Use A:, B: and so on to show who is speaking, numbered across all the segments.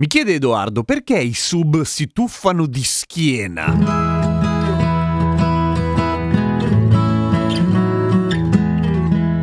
A: Mi chiede Edoardo perché i sub si tuffano di schiena?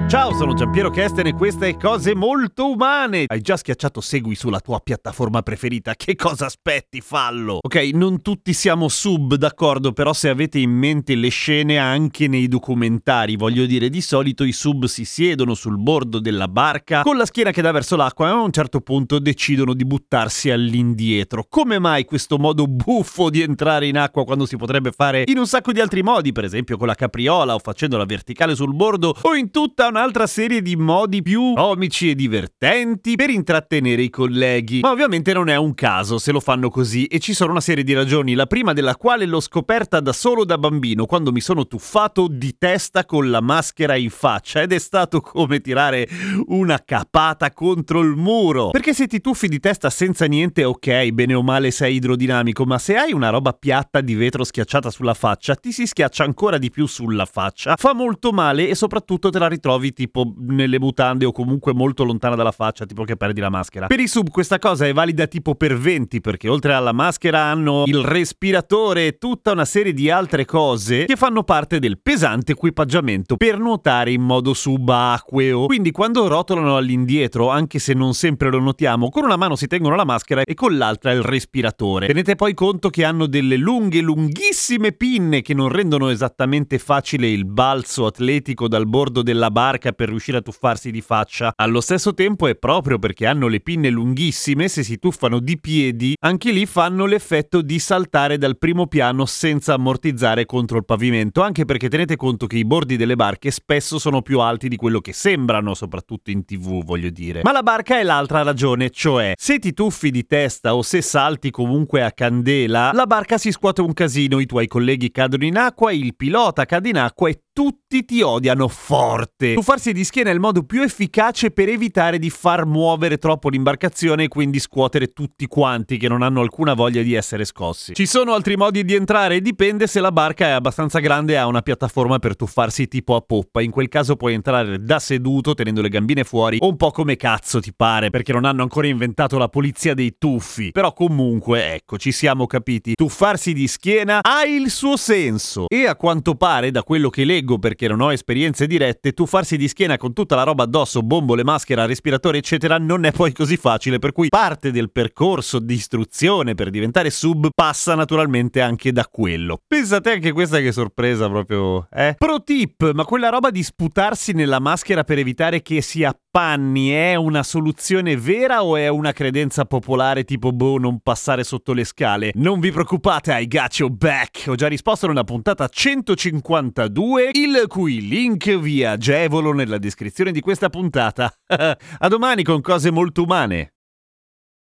A: Ciao, sono Giampiero Kesten e queste cose molto umane. Hai già schiacciato segui sulla tua piattaforma preferita. Che cosa aspetti? Fallo. Ok, non tutti siamo sub, d'accordo, però se avete in mente le scene anche nei documentari, voglio dire, di solito i sub si siedono sul bordo della barca con la schiena che dà verso l'acqua e a un certo punto decidono di buttarsi all'indietro. Come mai questo modo buffo di entrare in acqua quando si potrebbe fare in un sacco di altri modi, per esempio con la capriola o facendola verticale sul bordo o in tutta una un'altra serie di modi più comici e divertenti per intrattenere i colleghi. Ma ovviamente non è un caso se lo fanno così e ci sono una serie di ragioni, la prima della quale l'ho scoperta da solo da bambino quando mi sono tuffato di testa con la maschera in faccia ed è stato come tirare una capata contro il muro. Perché se ti tuffi di testa senza niente, ok, bene o male sei idrodinamico, ma se hai una roba piatta di vetro schiacciata sulla faccia, ti si schiaccia ancora di più sulla faccia, fa molto male e soprattutto te la ritrovi trovi tipo nelle mutande o comunque molto lontana dalla faccia, tipo che perdi la maschera. Per i sub questa cosa è valida tipo per 20 perché oltre alla maschera hanno il respiratore e tutta una serie di altre cose che fanno parte del pesante equipaggiamento per nuotare in modo subacqueo. Quindi quando rotolano all'indietro, anche se non sempre lo notiamo, con una mano si tengono la maschera e con l'altra il respiratore. Tenete poi conto che hanno delle lunghe, lunghissime pinne che non rendono esattamente facile il balzo atletico dal bordo della barca barca per riuscire a tuffarsi di faccia. Allo stesso tempo è proprio perché hanno le pinne lunghissime, se si tuffano di piedi, anche lì fanno l'effetto di saltare dal primo piano senza ammortizzare contro il pavimento, anche perché tenete conto che i bordi delle barche spesso sono più alti di quello che sembrano, soprattutto in tv, voglio dire. Ma la barca è l'altra ragione, cioè se ti tuffi di testa o se salti comunque a candela, la barca si scuote un casino, i tuoi colleghi cadono in acqua, il pilota cade in acqua e tutti ti odiano forte. Tuffarsi di schiena è il modo più efficace per evitare di far muovere troppo l'imbarcazione e quindi scuotere tutti quanti che non hanno alcuna voglia di essere scossi. Ci sono altri modi di entrare, dipende se la barca è abbastanza grande e ha una piattaforma per tuffarsi tipo a poppa. In quel caso puoi entrare da seduto tenendo le gambine fuori o un po' come cazzo ti pare, perché non hanno ancora inventato la polizia dei tuffi. Però comunque, ecco, ci siamo capiti. Tuffarsi di schiena ha il suo senso e a quanto pare da quello che leggo leggo perché non ho esperienze dirette, tuffarsi di schiena con tutta la roba addosso, bombole, maschera, respiratore, eccetera, non è poi così facile, per cui parte del percorso di istruzione per diventare sub passa naturalmente anche da quello. Pensate anche questa che sorpresa proprio, eh? Pro tip, ma quella roba di sputarsi nella maschera per evitare che si appanni è una soluzione vera o è una credenza popolare tipo boh non passare sotto le scale? Non vi preoccupate, I got your back. Ho già risposto nella puntata 152 il cui link vi agevolo nella descrizione di questa puntata. A domani con cose molto umane.